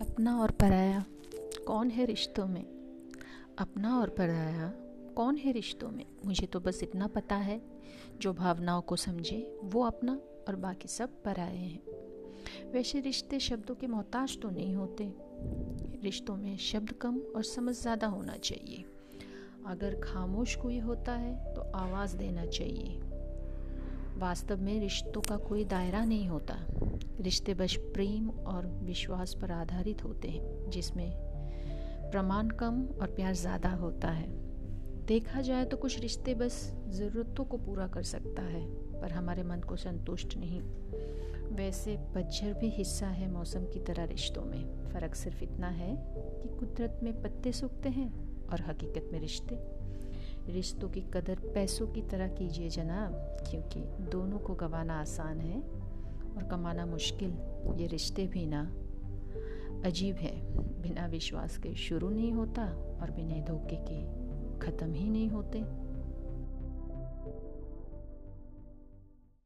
अपना और पराया कौन है रिश्तों में? अपना और पराया कौन है रिश्तों में? मुझे तो बस इतना पता है। जो भावनाओं को समझे, वो अपना और बाकी सब पराए हैं। वैसे रिश्ते शब्दों के मोहताज तो नहीं होते। रिश्तों में शब्द कम और समझ ज़्यादा होना चाहिए। अगर खामोश कोई होता है तो आवाज़ देना चाहिए। वास्तव में रिश्तों का कोई दायरा नहीं होता। रिश्ते बस प्रेम और विश्वास पर आधारित होते हैं, जिसमें प्रमाण कम और प्यार ज़्यादा होता है। देखा जाए तो कुछ रिश्ते बस ज़रूरतों को पूरा कर सकता है, पर हमारे मन को संतुष्ट नहीं। वैसे पतझड़ भी हिस्सा है मौसम की तरह रिश्तों में। फ़र्क सिर्फ़ इतना है कि कुदरत में पत्ते सूखते हैं और हकीकत में रिश्ते। रिश्तों की कदर पैसों की तरह कीजिए जनाब, क्योंकि दोनों को गंवाना आसान है। और कमाना मुश्किल, ये रिश्ते भी ना। अजीब है, बिना विश्वास के शुरू नहीं होता और बिना धोखे के ख़त्म ही नहीं होते।